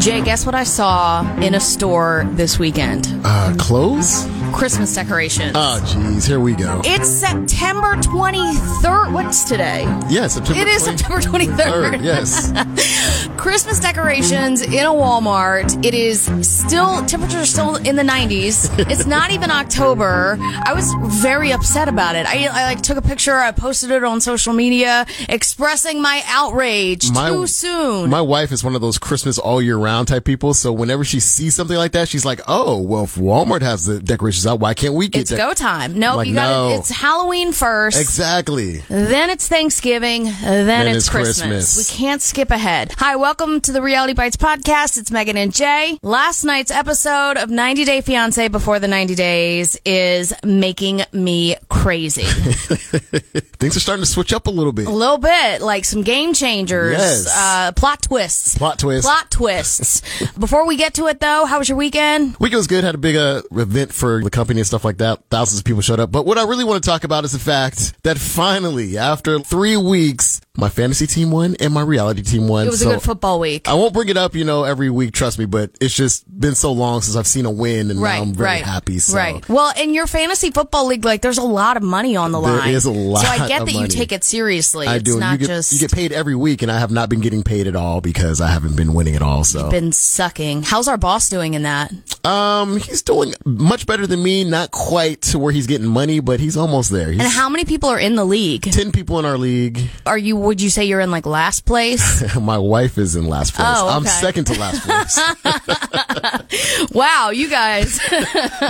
Jay, guess what I saw in a store this weekend? Uh, clothes? Christmas decorations. Oh, jeez, here we go. it's September 23rd. What's today? Yeah, September. It is 20 September 23rd. 23rd, Yes. Christmas decorations in a Walmart. It is still, temperatures are still in the 90s. It's not even October. I was very upset about it. I, I like took a picture, I posted it on social media expressing my outrage too soon. My wife is one of those Christmas all year round type people. So whenever she sees something like that, she's like, "Oh, well, if Walmart has the decorations why can't we get?" it's dec-" go time. Nope, like, you got no. It's Halloween first. Exactly. Then it's Thanksgiving. Then, it's, it's Christmas. Christmas. We can't skip ahead. Hi, welcome to the Reality Bites podcast. It's Megan and Jay. Last night's episode of 90 Day Fiance Before the 90 Days is making me crazy. Things are starting to switch up a little bit. a little bit, like some game changers, Yes. uh, plot twists. Plot twists. Plot twists. Before we get to it though, how was your weekend? Weekend was good. Had a big uh, event for the company and stuff like that. Thousands of people showed up. But what I really want to talk about is the fact that finally, after three weeks, my fantasy team won and my reality team won. It was So a good football week. I won't bring it up, you know, every week. Trust me, but it's just been so long since I've seen a win, and Right, I'm very right, happy. So. right. Well, in your fantasy football league, like there's a lot of money on the There line. is a lot So I get that you take it seriously. I it's do. not you get just you get paid every week, and I have not been getting paid at all because I haven't been winning at all. So, it's been sucking. How's our boss doing in that? um, he's doing much better than me. Not quite to where he's getting money, but he's almost there. He's And how many people are in the league? ten people in our league. Are you? Would you say you're in like last place? My wife is in last place. Oh, I'm second to last place. wow, you guys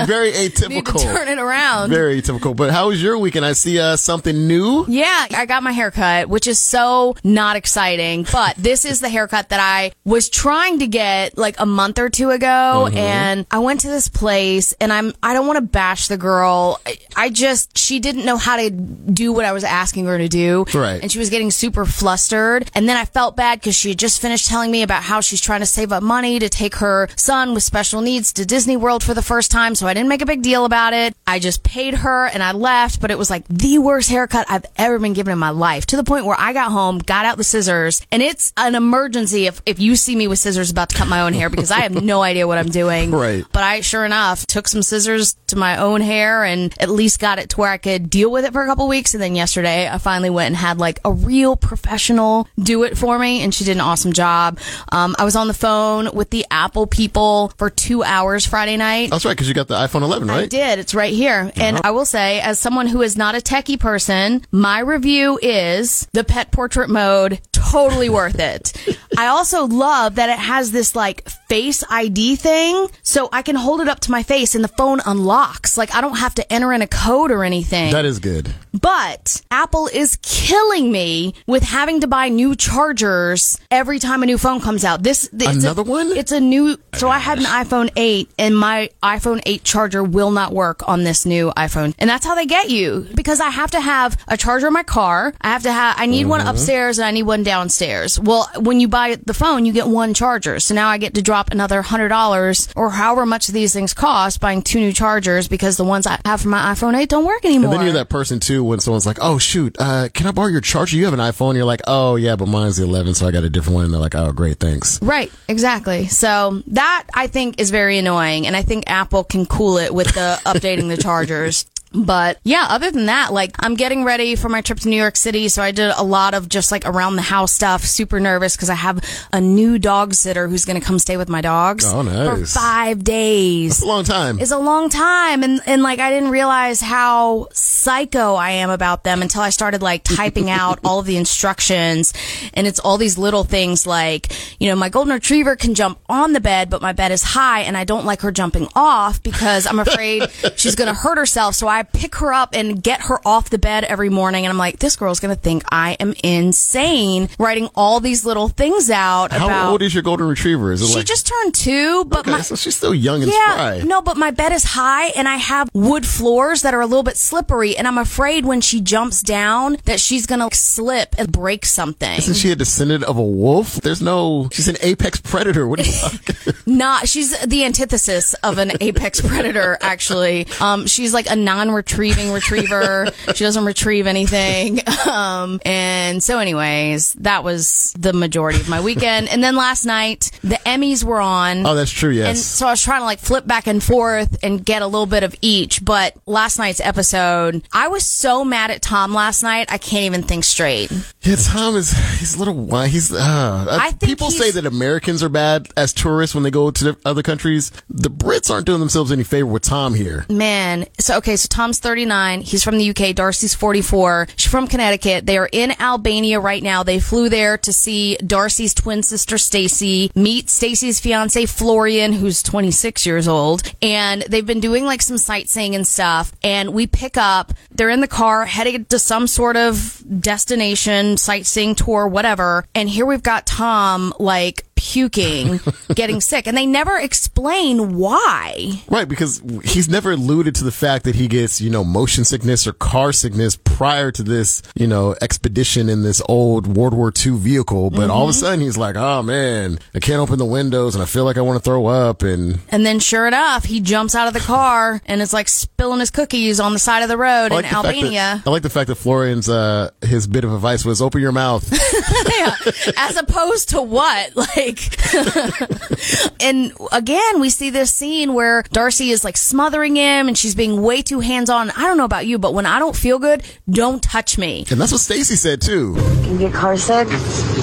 Very need to atypical. turn it around. Very atypical. But how was your weekend? I see uh, something new. Yeah, I got my haircut, which is so not exciting, but this is the haircut that I was trying to get like a month or two ago Mm-hmm. and I went to this place and I'm I don't want to bash the girl. I, I just she didn't know how to do what I was asking her to do. Right. And she was getting super flustered and then I felt bad cuz she had just finished telling me about how she's trying to save up money to take her son with special needs to Disney World for the first time, so I didn't make a big deal about it. I just paid her and I left, but it was like the worst haircut I've ever been given in my life to the point where I got home, got out the scissors, and it's an emergency if, if you see me with scissors about to cut my own hair because I have no idea what I'm doing. Right. But I sure enough took some scissors to my own hair and at least got it to where I could deal with it for a couple weeks. And then yesterday I finally went and had like a real professional do it for me and she did an awesome job. Um, I was on the phone with the Apple people for two hours Friday night. That's right, because you got the iPhone 11, I right? did. It's right here. And I will say, as someone who is not a techie person, my review is the pet portrait mode totally worth it. I also love that it has this like face ID thing. So I can hold it up to my face and the phone unlocks. Like I don't have to enter in a code or anything. That is good. But Apple is killing me with having to buy new chargers every time a new phone comes out. This it's a- Another one? It's a new. So I had an iPhone 8, and my iPhone 8 charger will not work on this new iPhone, and that's how they get you because I have to have a charger in my car. I have to have. I need one mm-hmm. upstairs and I need one downstairs. Well, when you buy the phone, you get one charger. So now I get to drop another hundred dollars or however much these things cost buying two new chargers because the ones I have for my iPhone 8 don't work anymore. And then you're that person too when someone's like, "Oh shoot, uh, can I borrow your charger? You have an iPhone." You're like, "Oh yeah, but mine's the 11, so I got a different one." And they're like, "Oh great, thanks." Right, exactly. So that I think is very annoying, and I think Apple can cool it with the updating the chargers. But yeah, other than that, like I'm getting ready for my trip to New York City, so I did a lot of just like around the house stuff. Super nervous because I have a new dog sitter who's going to come stay with my dogs Oh, for five days It's a long time. is a long time and and like I didn't realize how psycho I am about them until I started like typing out all of the instructions and it's all these little things like you know my golden retriever can jump on the bed but my bed is high and I don't like her jumping off because I'm afraid she's going to hurt herself so I I pick her up and get her off the bed every morning. And I'm like, this girl's going to think I am insane writing all these little things out How about. old is your golden retriever? Is it she like just turned two, but okay, my, so she's still young and yeah, spry. no, but my bed is high and I have wood floors that are a little bit slippery, and I'm afraid when she jumps down that she's gonna slip and break something. Isn't she a descendant of a wolf? There's no. She's an apex predator. What are you talking? Not, she's the antithesis of an apex predator. Actually, um, she's like a non-retrieving retriever. she doesn't retrieve anything. Um, and so, anyways, that was the majority of my weekend. And then last night, the Emmys were on. oh, that's true. Yes. And so I was trying to like flip back and forth and get a little bit of each. But last night's episode, I was so mad at Tom last night, I can't even think straight. Yeah, Tom is he's a little why he's uh I think people say that Americans are bad as tourists when they go to other countries. The Brits aren't doing themselves any favor with Tom here. Man, so okay, so Tom's 39. He's from the UK. Darcey's 44. She's from Connecticut. They are in Albania right now. They flew there to see Darcey's twin sister Stacey, meet Stacey's fiance Florian, who's 26 years old, and they've been doing like some sightseeing and stuff. And we pick up. They're in the car heading to some sort of destination, sightseeing tour, whatever. And here we've got Tom like puking, getting sick, and they never explain why. Right, because he's never alluded to the fact that he gets, you know, motion sickness or car sickness prior to this, you know, expedition in this old World War II vehicle. But all of a sudden he's like, oh man, I can't open the windows and I feel like I want to throw up. And And then, sure enough, he jumps out of the car and is like spilling his cookies on the side of the road I in the fact that- Albania. I like the fact that Florian's, uh, his bit of advice was open your mouth. yeah. As opposed to what? Like, and again, we see this scene where Darcey is like smothering him and she's being way too hands on. I don't know about you, but when I don't feel good, don't touch me. and that's what Stacey said too. You get car sick?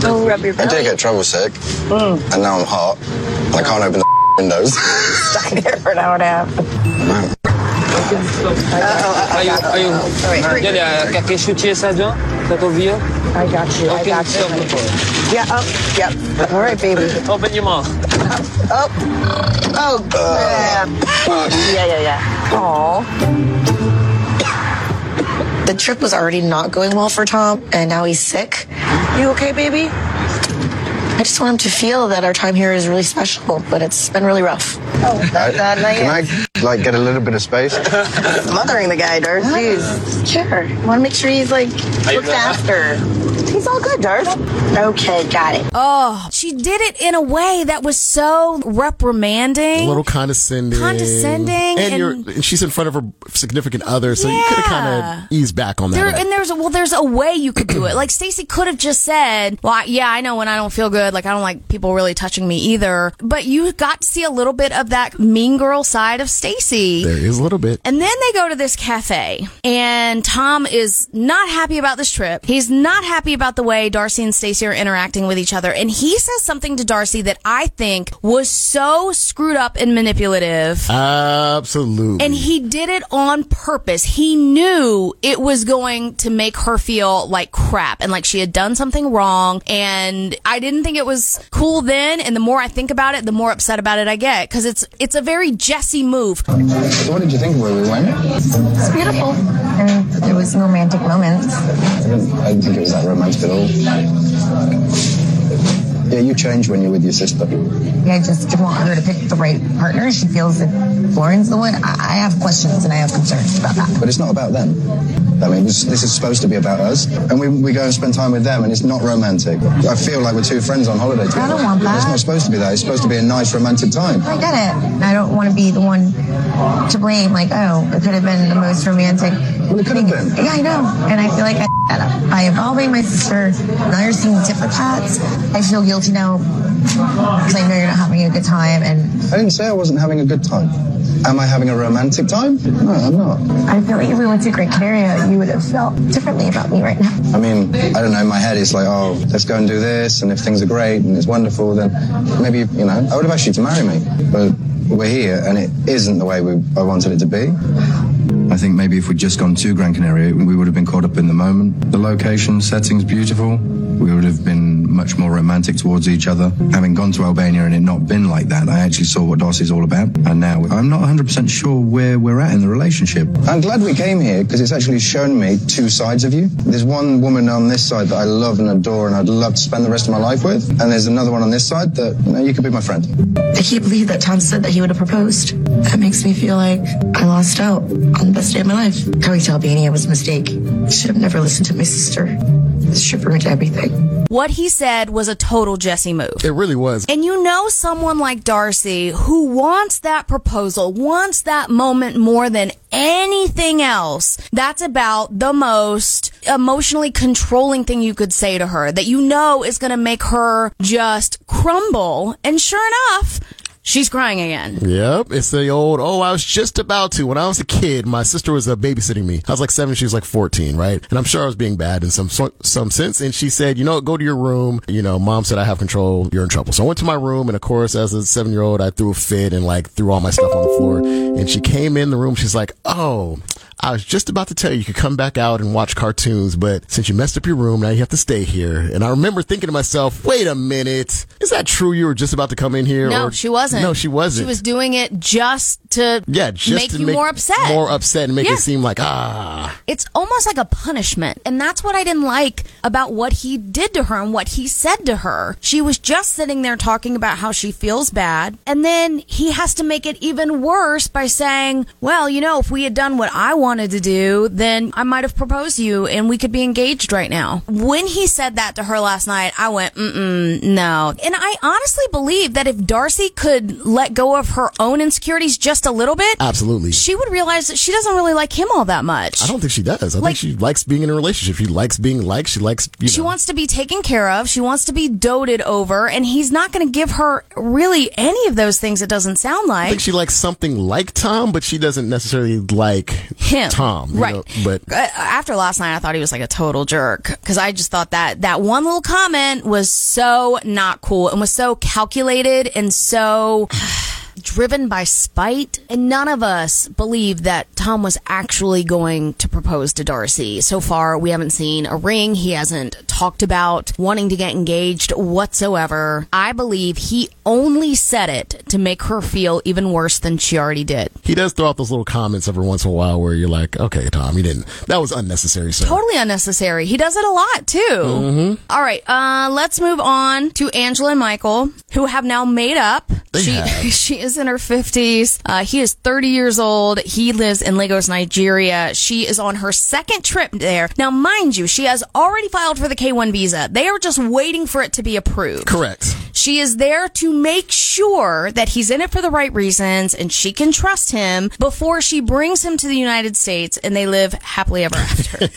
Don't rub your belly. I did get trouble sick, mm. and now I'm hot, and I can't open the windows. stuck there for an hour and a half. Ayun, ayun. Dali, ah, quer chutinha essa John? That over here? I got you. I Okay, got stop you. before. Yeah, up. Yep. All right, baby. Open your mouth. Up. Oh, crap. Yeah, yeah, yeah. Aw. The trip was already not going well for Tom, and now he's sick. You okay, baby? I just want him to feel that our time here is really special, but it's been really rough. Oh, that, that, not Can. I like get a little bit of space? Smothering the guy, Darth. Jeez. Sure. Want to make sure he's like looked after. He's all good, Darth. Okay, got it. Oh, she did it in a way that was so reprimanding. A little condescending. Condescending And, you're, and- and she's in front of her significant other, so you could have kind of eased back on that. There and there's a, well, there's a way you could do it. Like Stacey could have just said, "Well, I- yeah, I know when I don't feel good. Like I don't like people really touching me either." But you got to see a little bit of that mean girl side of Stacey. there is a little bit. And then they go to this cafe, and Tom is not happy about this trip. He's not happy about the way Darcey and Stacey are interacting with each other. And he says something to Darcey that I think was so screwed up and manipulative. Absolutely. And he did it on purpose. He knew it was going to make her feel like crap and like she had done something wrong. And I didn't think it was cool then. And the more I think about it, the more upset about it I get. Cause it's, it's a very Jesse move. So what did you think of where we went? It's beautiful. And there was romantic moments. I didn't, I didn't think it was that romantic at all. Yeah, you change when you're with your sister. Yeah, I just want her to pick the right partner. She feels that Florian's the one. I, I have questions and I have concerns about that. But it's not about them. I mean, this, this is supposed to be about us, and we, we go and spend time with them, and it's not romantic. I feel like we're two friends on holiday together. don't want that. It's not supposed to be that. It's supposed to be a nice romantic time. I get it. I don't want to be the one to blame. Like, oh, it could have been the most romantic. Well, it could have been. Yeah, I know. And I feel like I by involving my sister. Now you're seeing different paths. I feel guilty now because I know you're not having a good time. And I didn't say I wasn't having a good time. Am I having a romantic time? No, I'm not. I feel like if we went to Gran Canaria, you would have felt differently about me right now. I mean, I don't know. In my head, it's like, oh, let's go and do this, and if things are great and it's wonderful, then maybe you know, I would have asked you to marry me. But we're here, and it isn't the way we, I wanted it to be. I think maybe if we'd just gone to Gran Canaria, we would have been caught up in the moment. The location, setting's beautiful. We would have been much more romantic towards each other. Having gone to Albania and it not been like that, I actually saw what Darcey's all about. And now I'm not 100% sure where we're at in the relationship. I'm glad we came here because it's actually shown me two sides of you. There's one woman on this side that I love and adore and I'd love to spend the rest of my life with. And there's another one on this side that you, know, you could be my friend. I can't believe that Tom said that he would have proposed. That makes me feel like I lost out on the best day of my life. Coming to Albania was a mistake. I should have never listened to my sister. This should ruined everything. What he said was a total Jesse move. It really was. And you know someone like Darcey who wants that proposal, wants that moment more than anything else. That's about the most emotionally controlling thing you could say to her that you know is going to make her just crumble. And sure enough, She's crying again. Yep. It's the old, oh, I was just about to. When I was a kid, my sister was uh, babysitting me. I was like seven, she was like 14, right? And I'm sure I was being bad in some, some sense. And she said, you know, go to your room. You know, mom said I have control. You're in trouble. So I went to my room. And of course, as a seven year old, I threw a fit and like threw all my stuff on the floor. And she came in the room. She's like, oh, I was just about to tell you you could come back out and watch cartoons, but since you messed up your room, now you have to stay here. And I remember thinking to myself, wait a minute. Is that true? You were just about to come in here? No, or- she wasn't. No, she wasn't. She was doing it just to yeah, just make to you more upset. More upset and make Yeah. it seem like, ah. It's almost like a punishment. And that's what I didn't like about what he did to her and what he said to her. She was just sitting there talking about how she feels bad. And then he has to make it even worse by saying, well, you know, if we had done what I wanted to do, then I might have proposed to you and we could be engaged right now. When he said that to her last night, I went, mm-mm, no. And I honestly believe that if Darcey could let go of her own insecurities just a little bit, Absolutely. she would realize that she doesn't really like him all that much. I don't think she does. I Like- think she likes being in a relationship. She likes being liked. She likes, you She know. wants to be taken care of. She wants to be doted over, and he's not going to give her really any of those things. It doesn't sound like. I think she likes something like Tom, but she doesn't necessarily like him. Tom. right? know, but Uh, after last night, I thought he was like a total jerk because I just thought that that one little comment was so not cool and was so calculated and so. Driven by spite, and none of us believe that Tom was actually going to propose to Darcey. So far, we haven't seen a ring. He hasn't talked about wanting to get engaged whatsoever. I believe he only said it to make her feel even worse than she already did. he does throw out those little comments every once in a while where you're like, okay, Tom, you didn't. That was unnecessary, sir. Totally unnecessary. He does it a lot too. All right, uh, let's move on to Angela and Michael, who have now made up. They she have. she is in her fifties. Uh, he is thirty years old. He lives in Lagos, Nigeria. She is on her second trip there. Now, mind you, she has already filed for the K one visa. They are just waiting for it to be approved. Correct. She is there to make sure that he's in it for the right reasons and she can trust him before she brings him to the United States and they live happily ever after.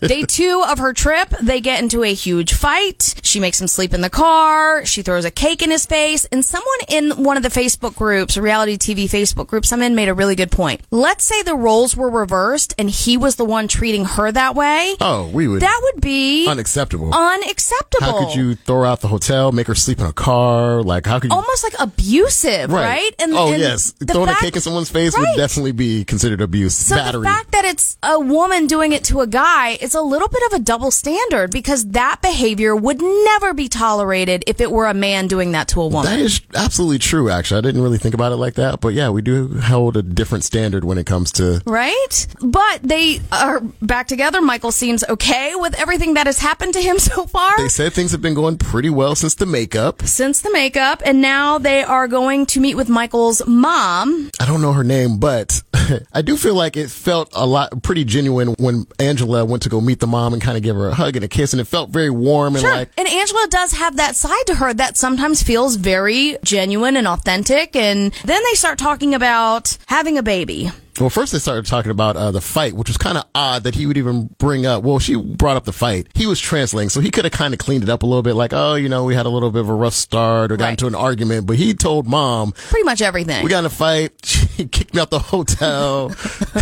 Day two of her trip, they get into a huge fight. She makes him sleep in the car. She throws a cake in his face. And someone in one of the Facebook groups, reality TV Facebook groups I'm in, made a really good point. Let's say the roles were reversed and he was the one treating her that way. Oh, we would. That would be unacceptable. unacceptable. How could you throw her out the hotel, make her sleep in a car? Like, how could you? almost like abusive, right? And, oh, and yes. Throwing fact- a cake in someone's face Right. would definitely be considered abuse. So Battery. the fact that it's a woman doing it to a guy is a little bit of a double standard because that behavior would never be tolerated if it were a man doing that to a woman. that is absolutely true, actually. I didn't really think about it like that. But yeah, we do hold a different standard when it comes to. Right? But they are back together. Michael seems okay with everything that has happened to him so far. They said things have been going pretty well since the makeup. Since the makeup, and now they are going to meet with Michael's mom. I don't know her name, but I do feel like it felt a lot pretty genuine when Angela went to go meet the mom and kind of give her a hug and a kiss, and it felt very warm and Sure. like and Angela does have that side to her that sometimes feels very genuine and authentic. And then they start talking about having a baby. Well, first they started talking about uh, the fight, which was kind of odd that he would even bring up. Well, she brought up the fight. He was translating, so he could have kind of cleaned it up a little bit, like, oh, you know, we had a little bit of a rough start or got Right. into an argument. But he told mom, Pretty much everything. we got in a fight. She kicked me out the hotel.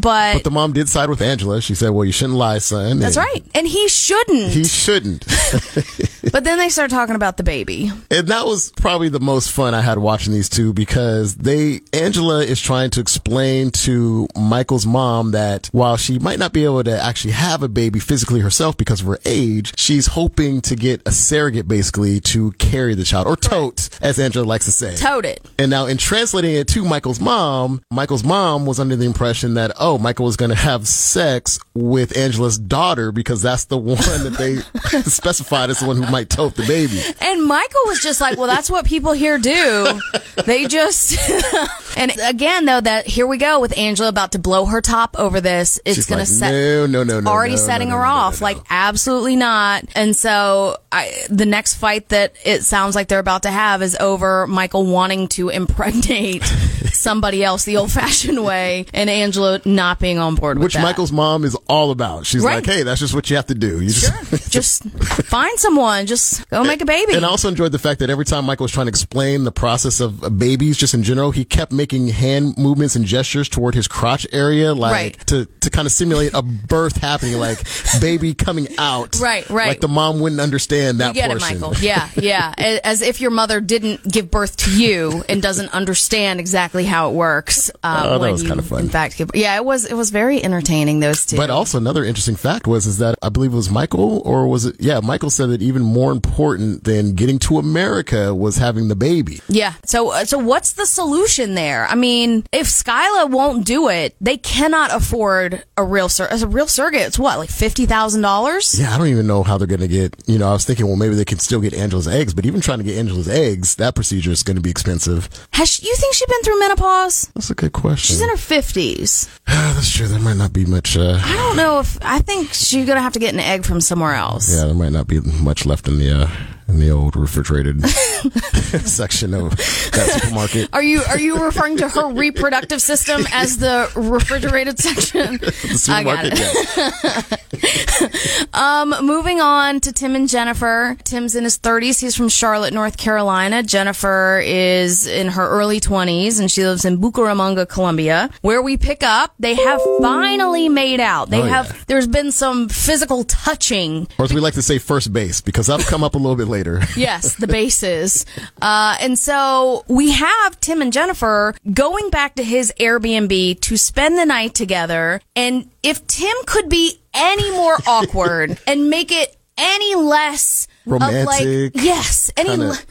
but, but the mom did side with Angela. She said, well, you shouldn't lie, son. that's And right. And he shouldn't. He shouldn't. but then they start talking about the baby. And that was probably the most fun I had watching these two because they, Angela is trying trying to explain to Michael's mom that while she might not be able to actually have a baby physically herself because of her age, she's hoping to get a surrogate basically to carry the child or tote, as Angela likes to say. Tote it. And now in translating it to Michael's mom, Michael's mom was under the impression that, oh, Michael was going to have sex with Angela's daughter because that's the one that they specified as the one who might tote the baby. And Michael was just like, well, that's what people here do. They just, and again, though, that here we go with Angela about to blow her top over this. It's She's going like, to set, no, no, no, no. already no, setting no, her off. Like, absolutely not. And so I, the next fight that it sounds like they're about to have is over Michael wanting to impregnate somebody else the old fashioned way and Angela not being on board with Which that. Michael's mom is all about. She's Right. like, hey, that's just what you have to do. You just, just find someone, just go make a baby. And I also enjoyed the fact that every time Michael was trying to explain the process of babies, just in general, he kept making hand movements and gestures toward his crotch area, like Right. to, to kind of simulate a birth happening, like baby coming out. Right, right. Like the mom wouldn't understand that You get portion. it, Michael. Yeah, yeah. As if your mother didn't give birth to you and doesn't understand exactly how it works. Uh, Oh, that was you, kinda fun. In fact, give, yeah, it was. It was very entertaining. Those two. But also another interesting fact was is that I believe it was Michael or was it yeah Michael said that even more important than getting to America was having the baby. yeah. So, uh, so what's the solution there? I mean, if Skyla won't do it, they cannot afford a real sur- as a real surrogate. It's what like fifty thousand dollars. Yeah, I don't even know how they're going to get. You know, I was thinking, well, maybe they can still get Angela's eggs, but even trying to get Angela's eggs, that procedure is going to be expensive. Has she, you think she's been through menopause? That's a good question. She's in her fifties. That's true. There might not be much. Uh, I don't know if I think she's gonna have to get an egg from somewhere else. yeah, there might not be much left in the uh, in the old refrigerated section of that supermarket. Are you are you referring to her reproductive system as the refrigerated section? The I got supermarket. Um, moving on to Tim and Jennifer. Tim's in his 30s. He's from Charlotte, North Carolina. Jennifer is in her early 20s and she lives in Bucaramanga, Colombia. Where we pick up, they have finally made out. They Oh, have, yeah. there's been some physical touching Or as we like to say, first base, because I've come up a little bit later. yes, the bases. Uh, and so we have Tim and Jennifer going back to his Airbnb to spend the night together. And if Tim could be any more awkward and make it any less Of like, Romantic, yes, any le- of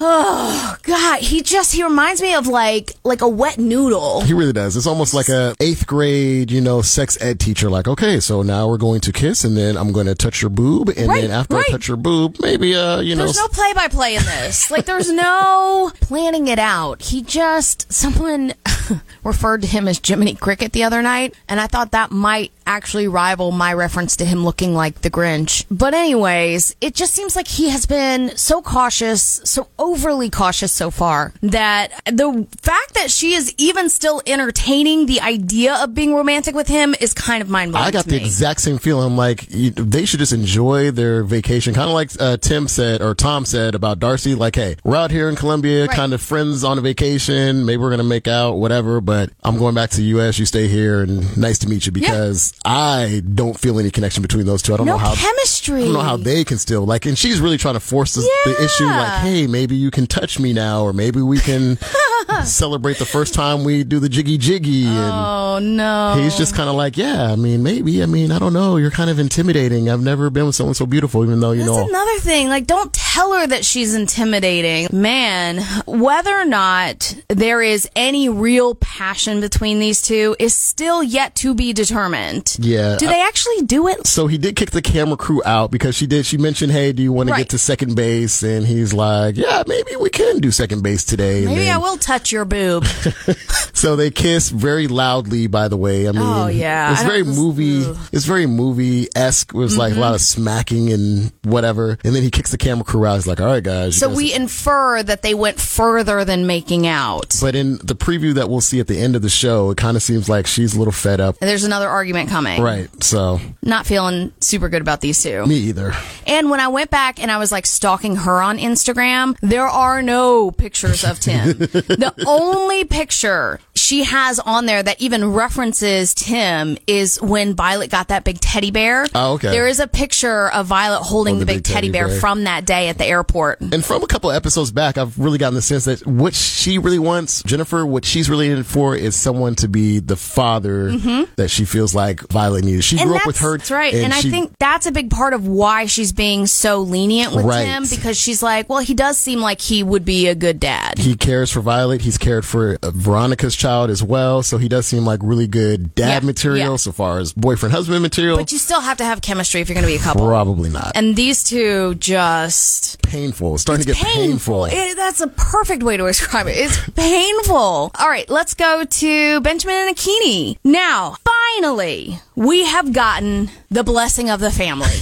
sensual. God, he just he reminds me of like like a wet noodle. He really does. It's almost like a eighth grade, you know, sex ed teacher. Like, okay, so now we're going to kiss, and then I'm going to touch your boob, and Right, then after right. I touch your boob, maybe, uh, you know, There's no play by play in this. Like, there's no planning it out. He just, someone referred to him as Jiminy Cricket the other night, and I thought that might actually rival my reference to him looking like the Grinch. But, anyways, it just seems like he has been so cautious, so overly cautious so far, that the fact that she is even still entertaining the idea of being romantic with him is kind of mind blowing. I got the me. exact same feeling. I'm like, they should just enjoy their vacation. Kind of like uh, Tim said or Tom said about Darcey. Like, hey, we're out here in Colombia, Right. kind of friends on a vacation. Maybe we're gonna make out, whatever. But I'm going back to the U.S. You stay here, and nice to meet you because I don't feel any connection between those two. I don't no know how. chemistry. I don't know how they can still like, and she's really trying to force the, the issue. Like, hey, maybe you can touch me now, or maybe we can celebrate the first time we do the jiggy jiggy. And Oh, no. He's just kind of like, yeah, I mean, maybe. I mean, I don't know. You're kind of intimidating. I've never been with someone so beautiful, even though, you That's know. another thing. Like, don't tell her that she's intimidating. Man, whether or not there is any real passion between these two is still yet to be determined. Yeah, Do I- they uh, actually do it? So he did kick the camera crew out because she did. She mentioned, "Hey, do you want to get to second base?" And he's like, "Yeah, maybe we can do second base today." Maybe then- I will touch your boob. So they kiss very loudly. By the way, I mean, Oh, yeah. it's very movie. ugh. It's very movie esque. It was like Mm-hmm. a lot of smacking and whatever. And then he kicks the camera crew out. He's like, "All right, guys." so guys- we infer that they went further than making out. But in the preview that we'll see at the end of the show, it kind of seems like she's a little fed up. And There's another argument coming. Right. So Not feeling super good about these two. me either. And when I went back and I was like stalking her on Instagram, there are no pictures of Tim. the only picture she has on there that even references Tim is when Violet got that big teddy bear. Oh, okay. There is a picture of Violet holding Oh, the, the big, big teddy, teddy bear, bear. from that day at the airport. And from a couple of episodes back, I've really gotten the sense that what she really wants, Jennifer, what she's really in for is someone to be the father that she feels like Violet needs. She Mm-hmm. And grew up with her. That's right. And, I she- think that's a big part of why she's being so lenient with Right. him because she's like, well, he does seem like he would be a good dad. he cares for Violet. He's cared for uh, Veronica's child as well. So he does seem like really good dad Yeah, material yeah. so far as boyfriend husband material. But you still have to have chemistry if you're going to be a couple. Probably not. And these two just painful. It's starting to get painful. It- that's a perfect way to describe it. It's painful. All right, let's go to Benjamin and Akinyi. Now, finally, we have gotten the blessing of the family.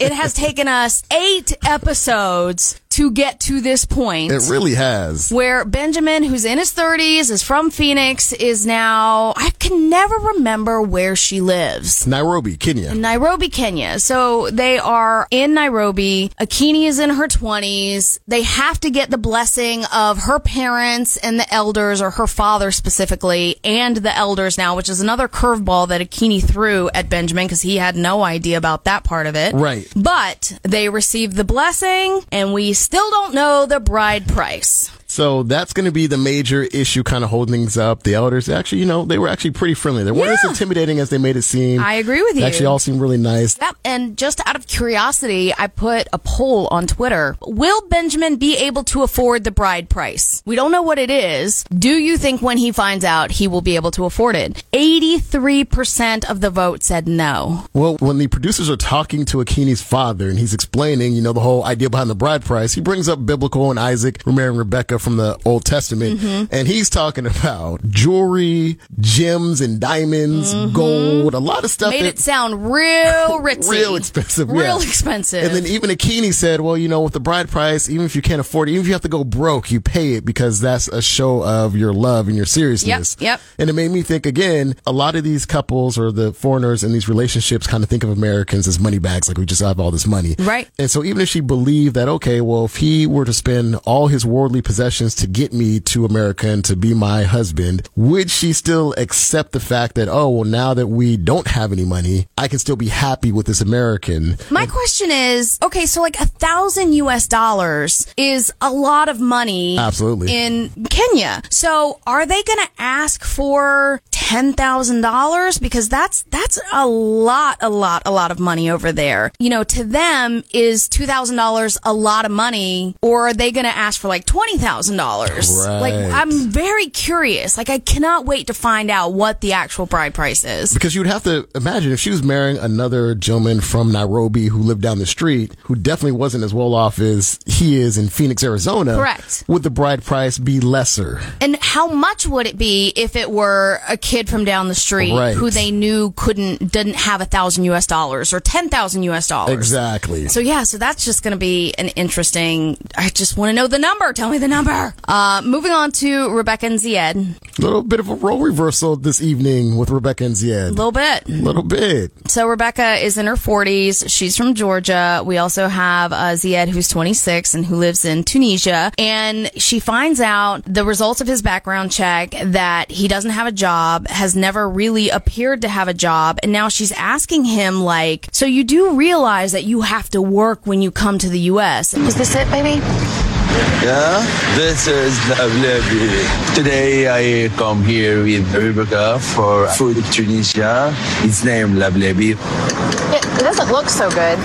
it has taken us eight episodes to get to this point. It really has. where Benjamin, who's in his 30s, is from Phoenix, is now, I can never remember where she lives. Nairobi, Kenya. Nairobi, Kenya. So they are in Nairobi. Akinyi is in her 20s. They have to get the blessing of her parents and the elders, or her father specifically, and the elders now, which is another curveball that Akinyi threw at Benjamin because he had no idea about that part of it. Right. But they received the blessing, and we still don't know the bride price. So that's going to be the major issue kind of holding things up. The elders, actually, you know, they were actually pretty friendly. They weren't as intimidating as they made it seem. I agree with They you. actually all seem really nice. Yep. And just out of curiosity, I put a poll on Twitter. Will Benjamin be able to afford the bride price? We don't know what it is. Do you think when he finds out he will be able to afford it? 83% of the vote said no. Well, when the producers are talking to Akinyi's father and he's explaining, you know, the whole idea behind the bride price, he brings up biblical and Isaac, Romer and Rebecca from the Old Testament. Mm-hmm. And he's talking about jewelry, gems and diamonds, gold, a lot of stuff Mm-hmm. Made that it sound real ritzy. real expensive. Real yeah. expensive. And then even Akinyi said, well, you know, with the bride price, even if you can't afford it, even if you have to go broke, you pay it because that's a show of your love and your seriousness. Yep, yep. And it made me think again, a lot of these couples or the foreigners in these relationships kind of think of Americans as money bags, like we just have all this money. Right. And so even if she believed that, okay, well, if he were to spend all his worldly possessions to get me to America and to be my husband, would she still accept the fact that, oh, well, now that we don't have any money, I can still be happy with this American? My question is, okay, so like a thousand US dollars is a lot of money. Absolutely. In Kenya. So are they going to ask for $10,000? Because that's, that's a lot, a lot, a lot of money over there. You know, to them is $2,000 a lot of money or are they going to ask for like $20,000? Like, I'm very curious. Like, I cannot wait to find out what the actual bride price is. Because you'd have to imagine if she was marrying another gentleman from Nairobi who lived down the street, who definitely wasn't as well off as he is in Phoenix, Arizona. Correct. Would the bride price be lesser? And how much would it be if it were a kid from down the street Right. who they knew couldn't didn't have a thousand US dollars or ten thousand US dollars? Exactly. So yeah, so that's just going to be an interesting. I just want to know the number. Tell me the number. Uh, moving on to Rebecca and Zied, A little bit of a role reversal this evening with Rebecca and Zied. a little bit. A little bit. So Rebecca is in her 40s. She's from Georgia. We also have uh, Zied, who's 26 and who lives in Tunisia. And she finds out the results of his background check that he doesn't have a job, has never really appeared to have a job. And now she's asking him, like, so you do realize that you have to work when you come to the U.S. Is this it, baby? Yeah, this is lovely. Today I come here with Rebecca for food Tunisia. It's named Lablebi. It doesn't look so good.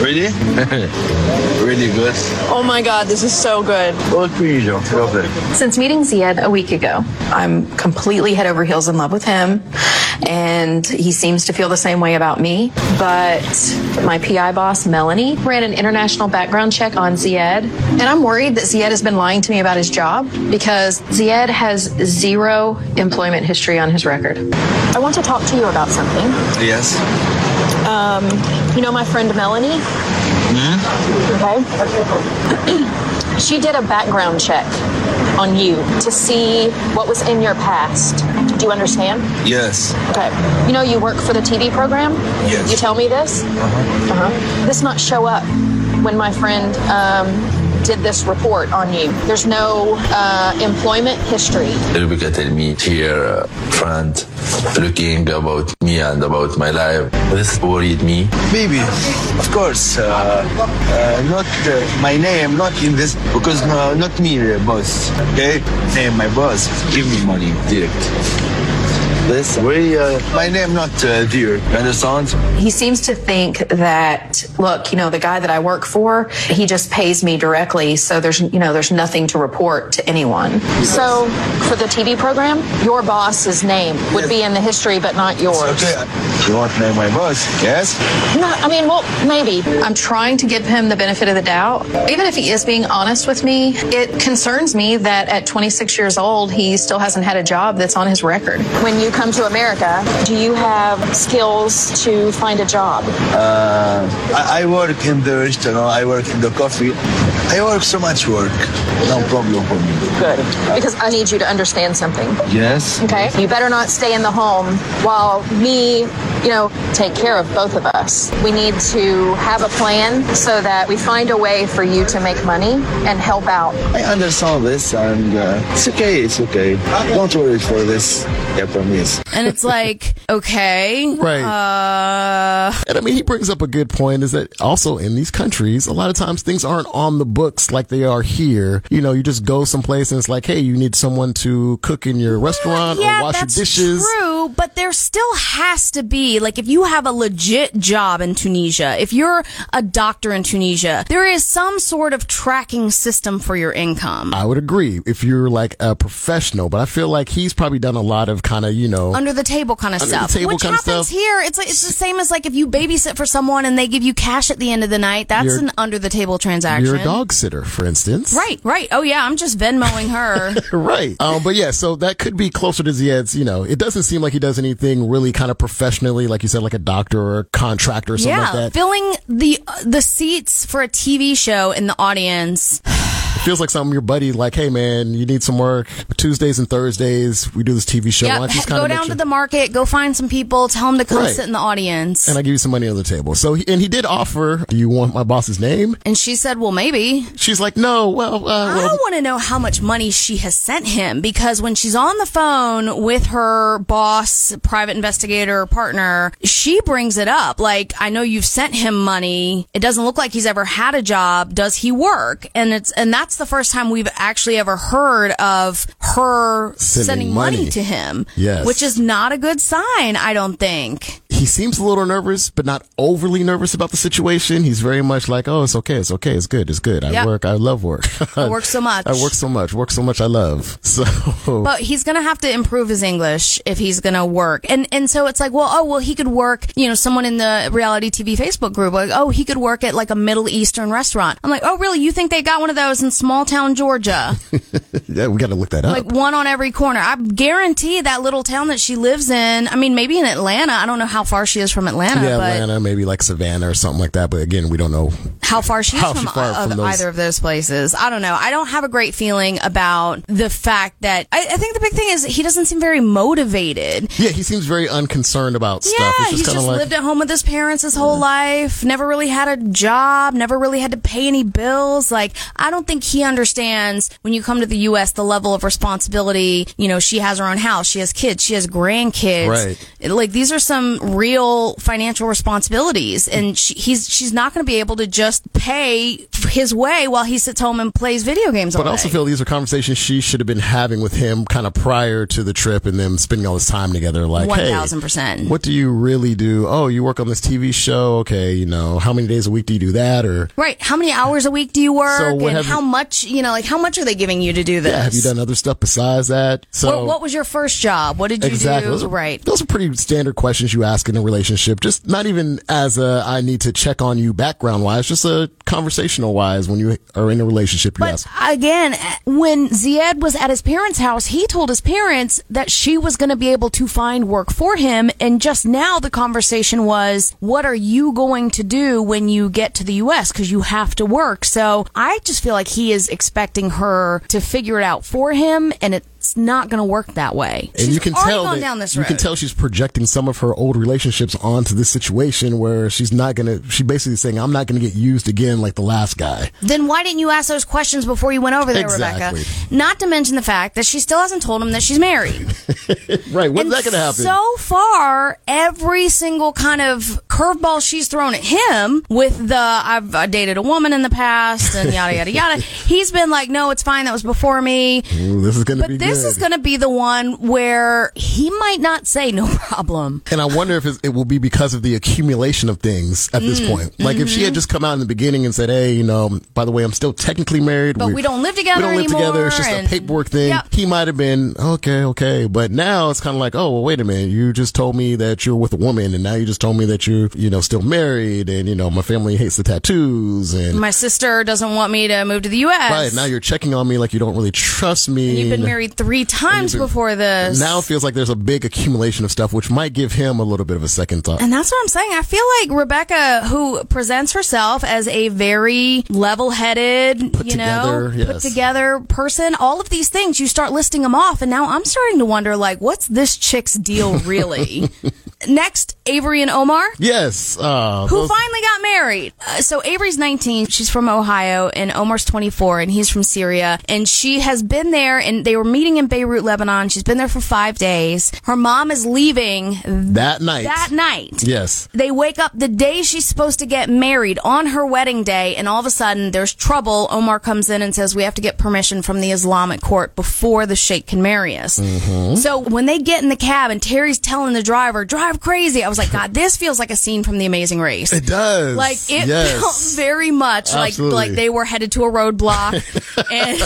Really? really good. Oh my god, this is so good. What region? Lovely. Since meeting Zied a week ago, I'm completely head over heels in love with him. And he seems to feel the same way about me. But my PI boss, Melanie, ran an international background check on Zied. And I'm worried that Zied has been lying to me about his job because Zied has zero employment history on his record. I want to talk to you about something. Yes. Um, you know my friend Melanie? Okay. she did a background check on you to see what was in your past. Do you understand? Yes. Okay. You know you work for the TV program? Yes. You tell me this? Uh-huh. This not show up when my friend um, did this report on you. There's no uh, employment history. Rebecca tell me here, uh, friend, looking about me and about my life. This worried me. Maybe, of course, uh, uh, not uh, my name, not in this, because uh, not me, uh, boss. Okay, name my boss, give me money direct. This very, uh, my name not uh, dear. You understand? He seems to think that, look, you know, the guy that I work for, he just pays me directly, so there's, you know, there's nothing to report to anyone. So for the TV program, your boss's name would be in the history, but not yours. Okay, you want to name my boss? Yes. No, I mean, well, maybe. I'm trying to give him the benefit of the doubt. Even if he is being honest with me, it concerns me that at 26 years old, he still hasn't had a job that's on his record. When you come to America, do you have skills to find a job? Uh, I, I work in the restaurant. I work in the coffee. I work so much work. No problem for me. Good. Because I need you to understand something. Yes. Okay. You better not stay in the home while me, you know, take care of both of us. We need to have a plan so that we find a way for you to make money and help out. I understand this, and uh, it's okay. It's okay. Don't worry for this. I And it's like, okay. Right. Uh, And I mean, he brings up a good point is that also in these countries, a lot of times things aren't on the books like they are here. You know, you just go someplace and it's like, hey, you need someone to cook in your restaurant yeah, or wash your that's dishes. true, but there still has to be like if you have a legit job in Tunisia, if you're a doctor in Tunisia, there is some sort of tracking system for your income. I would agree if you're like a professional, but I feel like he's probably done a lot of kind of, you know, under the table kind of stuff. table Which kind of happens stuff. here. It's like, it's the same as like if you babysit for someone and they give you cash at the end of the night. That's You're- an under the table transaction. you're a dog sitter, for instance. Right, right. Oh yeah, I'm just Venmoing her. right. Um, but yeah, so that could be closer to Zied's, you know, it doesn't seem like he does anything really kind of professionally, like you said, like a doctor or a contractor or something yeah, like that. filling the the seats for a TV show in the audience. Feels like something your buddy, like, hey man, you need some work. Tuesdays and Thursdays, we do this TV show. Just go down sure- to the market, go find some people, tell them to come Right. sit in the audience. and I give you some money on the table. So, he, and he did offer, do you want my boss's name? And she said, "Well, maybe." She's like, no, well, uh, I well, want to know how much money she has sent him because when she's on the phone with her boss, private investigator, partner, she brings it up. Like, I know you've sent him money. It doesn't look like he's ever had a job. Does he work? And it's, and that's the first time we've actually ever heard of her Sending sending, money. money. to him. Yes. Which is not a good sign, I don't think. He seems a little nervous, but not overly nervous about the situation. He's very much like, oh, it's okay, it's okay, it's good, it's good. I Yep. work, I love work. I work so much. I work so much, work so much, I love. So, But he's gonna have to improve his English if he's gonna work. And and so it's like, well, oh well he could work, you know, someone in the reality TV Facebook group, like, oh, he could work at like a Middle Eastern restaurant. I'm like, oh really? You think they got one of those in small town Georgia? yeah, we got to look that up. like one on every corner. I guarantee that little town that she lives in, I mean maybe in Atlanta. I don't know how far she is from Atlanta, yeah, Atlanta, maybe like Savannah or something like that. But again, we don't know. how far she is How from, far uh, from those- either of those places. I don't know. I don't have a great feeling about the fact that I, I think the big thing is he doesn't seem very motivated. Yeah, he seems very unconcerned about stuff. Yeah, It's he's just kind just of like, lived at home with his parents his whole life, never really had a job, never really had to pay any bills. Like, I don't think he understands when you come to the U.S. the level of responsibility. You know, she has her own house, she has kids, she has grandkids. Right. Like, these are some real financial responsibilities, and she, he's she's not going to be able to just pay his way while he sits home and plays video games all But I also feel these are conversations she should have been having with him kind of prior to the trip and them spending all this time together. Like, hey, 1000%. what do you really do? Oh, you work on this TV show. Okay, you know, how many days a week do you do that? Or Right. How many hours a week do you work? So and how you- much, you know, like how much are they giving you to do this? yeah, have you done other stuff besides that? So what, what was your first job? What did you exactly. do? Those are, right. Those are pretty standard questions you ask in a relationship. Just not even as a I need to check on you background wise, just a conversational wise when you are in a relationship. But ask. again, when Zied was at his parents' house, he told his parents that she was going to be able to find work for him. And just now the conversation was, what are you going to do when you get to the U.S.? Because you have to work. So I just feel like he is expecting her to figure it out for him. And it it's not going to work that way. And She's you can tell gone that down this you road. can tell she's projecting some of her old relationships onto this situation where she's not gonna. She basically saying, "I'm not gonna get used again like the last guy." then why didn't you ask those questions before you went over there, Exactly. Rebecca? Not to mention the fact that she still hasn't told him that she's married. Right? When's And that gonna happen? So far, every single kind of curveball she's thrown at him with the I've uh, dated a woman in the past and yada yada yada, he's been like, no, it's fine. That was before me. Ooh, this is gonna be this good. is going to be the one where he might not say no problem. And I wonder if it will be because of the accumulation of things at Mm, this point. Like if mm-hmm. she had just come out in the beginning and said, "Hey, you know, by the way, I'm still technically married, But we don't live together We don't live anymore," together. It's just a paperwork thing." Yep. He might have been okay, okay, but now it's kind of like, "Oh, well, wait a minute. You just told me that you're with a woman, and now you just told me that you're, you know, still married, and you know, my family hates the tattoos, and My sister doesn't want me to move to the U.S. right now you're checking on me like you don't really trust me. And you've been married three times been- before this. Now it feels like there's a big accumulation of stuff, which might give him a little bit of a second thought. And that's what I'm saying. I feel like Rebecca, who presents herself as a very level-headed, you know, together, put together person, all of these things, you start listing them off, and now I'm starting to wonder, like, what's this chick's deal really? Next, Avery and Omar. Yes, uh, Who those- finally got married? Uh, so Avery's 19. She's from Ohio, and Omar's 24, and he's from Syria. And she has been there, and they were meeting in Beirut, Lebanon. She's been there for five days. Her mom is leaving that night. that night. Yes. They wake up the day she's supposed to get married on her wedding day, and all of a sudden there's trouble. Omar comes in and says, We have to get permission from the Islamic court before the sheikh can marry us. Mm-hmm. So when they get in the cab and Terry's telling the driver, Drive crazy, I was like, God, this feels like a scene from The Amazing Race. It does. Like it Yes. felt very much like Absolutely. like they were headed to a roadblock and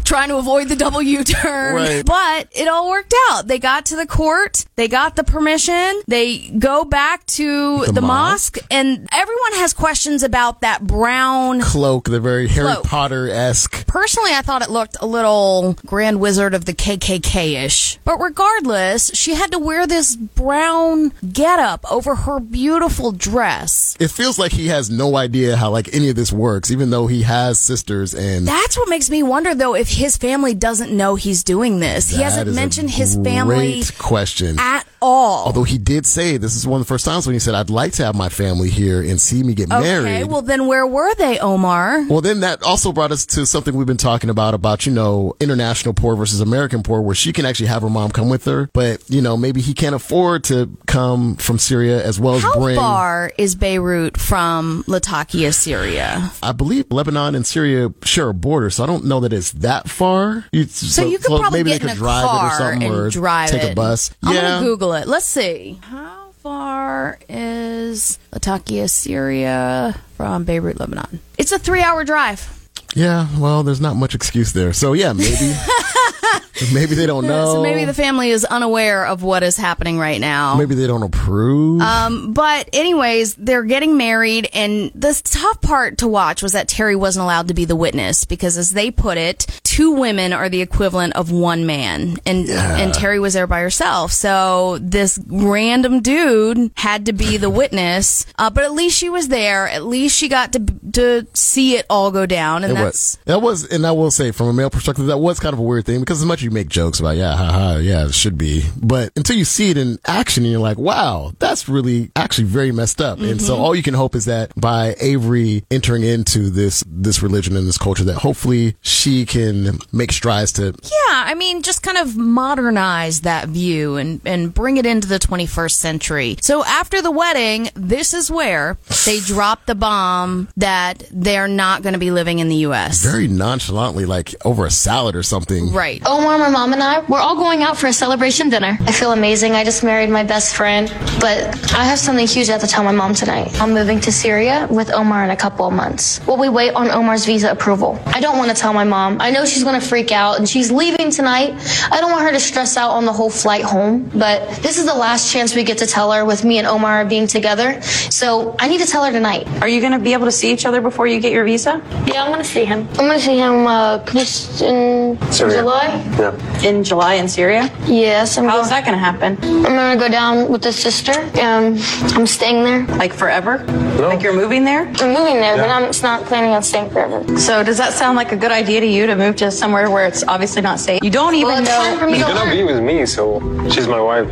trying to avoid the double U turn. Right. But it all worked out. They got to the court. They got the permission. They go back to the, The mosque. mosque. and everyone has questions about that brown. Cloak, the very Harry Potter esque. Personally, I thought it looked a little Grand Wizard of the KKK ish. But regardless, she had to wear this brown getup over her beautiful dress. It feels like he has no idea how like any of this works, even though he has sisters and That's what makes me wonder, though, if his family doesn't know he's doing this. He hasn't mentioned his family question. at all. Although he did say this is one of the first times when he said, "I'd like to have my family here and see me get okay, married." well, then where were they, Omar? Well, then that also brought us to something we've been talking about, about, you know, international poor versus American poor, where she can actually have her mom come with her, but, you know, maybe he can't afford to come from Syria as well as How bring. far is Beirut from Latakia, Syria? I believe Lebanon and Syria share a border, so I don't know that it's that far. You, So, you could probably maybe get they in could a drive car it or something, and or drive take it. a bus. I'm yeah, gonna Google it. Let's see. How far is Latakia, Syria from Beirut, Lebanon? It's a three-hour drive. yeah. Well, there's not much excuse there. So yeah, maybe, maybe they don't know. So maybe the family is unaware of what is happening right now. maybe they don't approve. Um, but anyways, they're getting married, and the tough part to watch was that Terry wasn't allowed to be the witness because, as they put it, two women are the equivalent of one man, and and Terry was there by herself. So this random dude had to be the witness. Uh, but at least she was there. At least she got to to see it all go down, and It that's was. That was, and I will say, from a male perspective, that was kind of a weird thing because as much you make jokes about, yeah, haha, yeah, it should be, but until you see it in action, and you're like, wow, that's really actually very messed up. And so Mm-hmm. all you can hope is that by Avery entering into this this religion and this culture, that hopefully she can make strides to. Yeah, I mean, just kind of modernize that view and, and bring it into the 21st century. So after the wedding, this is where they drop the bomb that they're not going to be living in the U.S. Very nonchalantly, like over a salad or something. Right. Oh my mom, and I, we're all going out for a celebration dinner. I feel amazing. I just married my best friend, but I have something huge I have to tell my mom tonight. I'm moving to Syria with Omar in a couple of months. While we wait on Omar's visa approval, I don't want to tell my mom. I know she's going to freak out and she's leaving tonight. I don't want her to stress out on the whole flight home, but this is the last chance we get to tell her with me and Omar being together. So I need to tell her tonight. Are you going to be able to see each other before you get your visa? Yeah, I'm going to see him. I'm going to see him uh, just in July. Yeah. In July in Syria? Yes, I'm How's going. that going to happen? I'm gonna go down with the sister. Um, I'm staying there. Like forever? Like you're moving there? I'm moving there, but I'm not planning on staying forever. So does that sound like a good idea to you to move to somewhere where it's obviously not safe. You don't even Well, it's time for know. me you to don't- be with me, so she's my wife.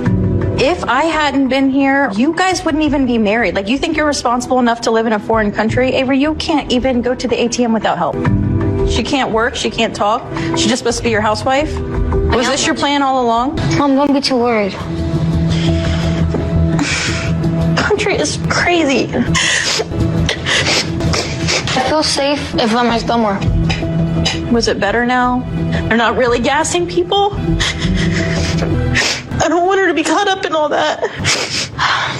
If I hadn't been here, you guys wouldn't even be married. Like, you think you're responsible enough to live in a foreign country? Avery, you can't even go to the ATM without help. She can't work. She can't talk. She's just supposed to be your housewife. Was this your plan all along? Mom, don't be too worried. Country is crazy. I feel safe if I'm at somewhere. Was it better now? They're not really gassing people? I don't want her to be caught up in all that.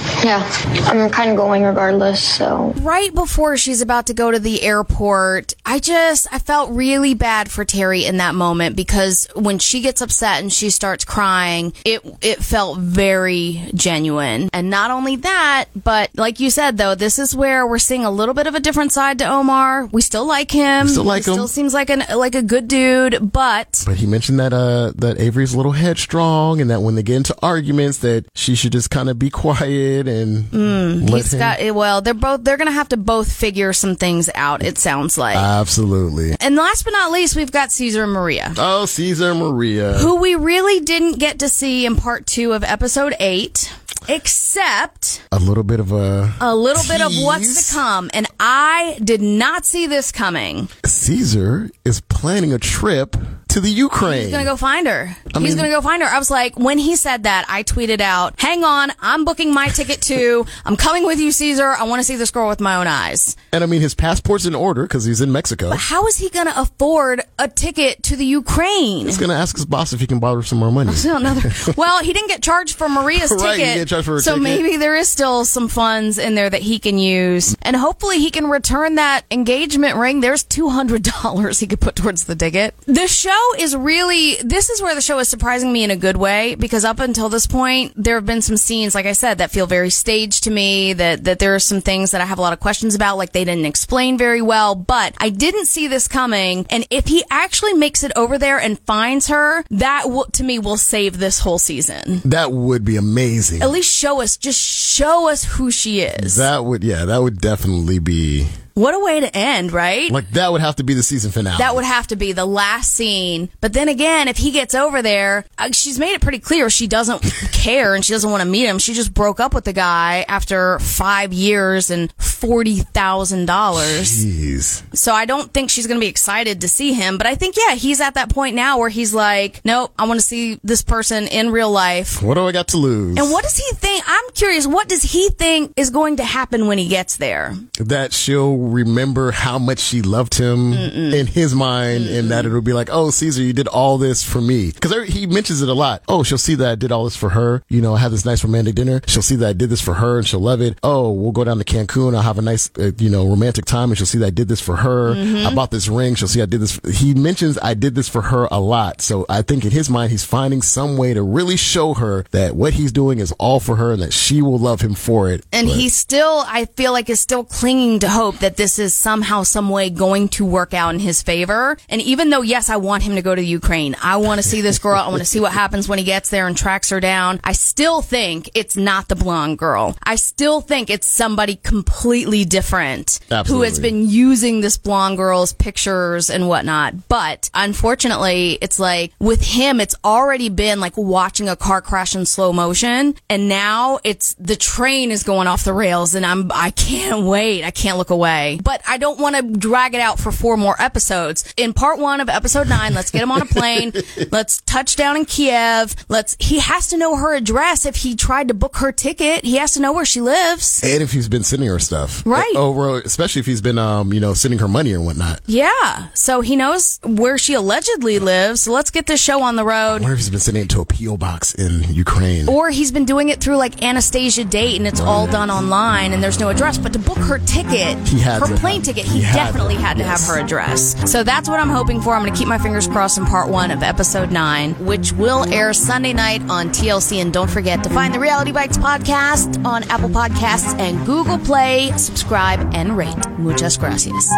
Yeah, I'm kind of going regardless, so. Right before she's about to go to the airport, I just, I felt really bad for Terry in that moment because when she gets upset and she starts crying, it, it felt very genuine. And not only that, but like you said though, this is where we're seeing a little bit of a different side to Omar. We still like him. We still like he him. Still seems like an, like a good dude, but But he mentioned that uh that Avery's a little headstrong and that when they get into arguments that she should just kind of be quiet and Mm, let he's him. got well they're both they're gonna have to both figure some things out it sounds like Absolutely. and last but not least we've got caesar and maria Oh, Caesar Maria. who we really didn't get to see in part two of episode eight except A little bit of a a little bit of what's to come and i did not see this coming Caesar is planning a trip to the Ukraine. He's gonna go find her. I He's mean- gonna go find her. I was like, when he said that, I tweeted out, "Hang on, I'm booking my ticket too. I'm coming with you, Caesar. I want to see this girl with my own eyes." And I mean, his passport's in order because he's in Mexico. But How is he gonna afford a ticket to the Ukraine? He's gonna ask his boss if he can borrow some more money. So another. Well, he didn't get charged for Maria's Right, he ticket, for her so ticket. maybe there is still some funds in there that he can use, and hopefully he can return that engagement ring. There's two hundred dollars he could put towards the ticket. The show is really. This is where the show is surprising me in a good way because up until this point, there have been some scenes, like I said, that feel very staged to me. That that there are some things that I have a lot of questions about, like they didn't explain very well. But I didn't see this coming, and if he actually makes it over there and finds her, that will, to me will save this whole season. That would be amazing. At least show us, just show us who she is. That would, yeah, that would definitely be What a way to end, right? like that would have to be the season finale. That would have to be the last scene. But then again, if he gets over there, uh, she's made it pretty clear she doesn't care and she doesn't want to meet him. She just broke up with the guy after five years and $40,000. Jeez. So I don't think she's going to be excited to see him. But I think, yeah, he's at that point now where he's like, nope, I want to see this person in real life. What do I got to lose? And what does he think? I'm curious, what does he think is going to happen when he gets there? that she'll remember how much she loved him in his mind and that it'll be like, oh, Caesar, you did all this for me. Cause he mentions it a lot. Oh, she'll see that I did all this for her. You know, I had this nice romantic dinner. She'll see that I did this for her and she'll love it. Oh, we'll go down to Cancun. I'll have a nice, uh, you know, romantic time and she'll see that I did this for her. I bought this ring. She'll see I did this. He mentions I did this for her a lot. So I think in his mind, he's finding some way to really show her that what he's doing is all for her and that she will love him for it. And But- he still, I feel like, is still clinging to hope that this is somehow, some way going to work out in his favor. And even though, yes, I want him to go to Ukraine, I want to see this girl, I want to see what happens when he gets there and tracks her down. I still think it's not the blonde girl. I still think it's somebody completely different who has been using this blonde girl's pictures and whatnot. But unfortunately, it's like with him, it's already been like watching a car crash in slow motion. And now it's the train is going off the rails and I'm, I can't wait. I can't look away. But I don't want to drag it out for four more episodes. In part one of episode nine, let's get him on a plane. let's touch down in Kiev. Let's, he has to know her address if he tried to book her ticket. He has to know where she lives. and if he's been sending her stuff, Right. Over, especially if he's been, um, you know, sending her money or whatnot. Yeah. So he knows where she allegedly lives. So let's get this show on the I road. wonder if he's been sending it to a PO box in Ukraine. Or he's been doing it through like Anastasia Date and it's all done online and there's no address. But to book her ticket, He had her plane ticket, he he, definitely to, had to yes. have her address. So that's what I'm hoping for. I'm going to keep my fingers crossed in part one of episode nine, which will air Sunday night on TLC. And don't forget to find the Reality Bites podcast on Apple Podcasts and Google Play. Subscribe and rate. Muchas gracias.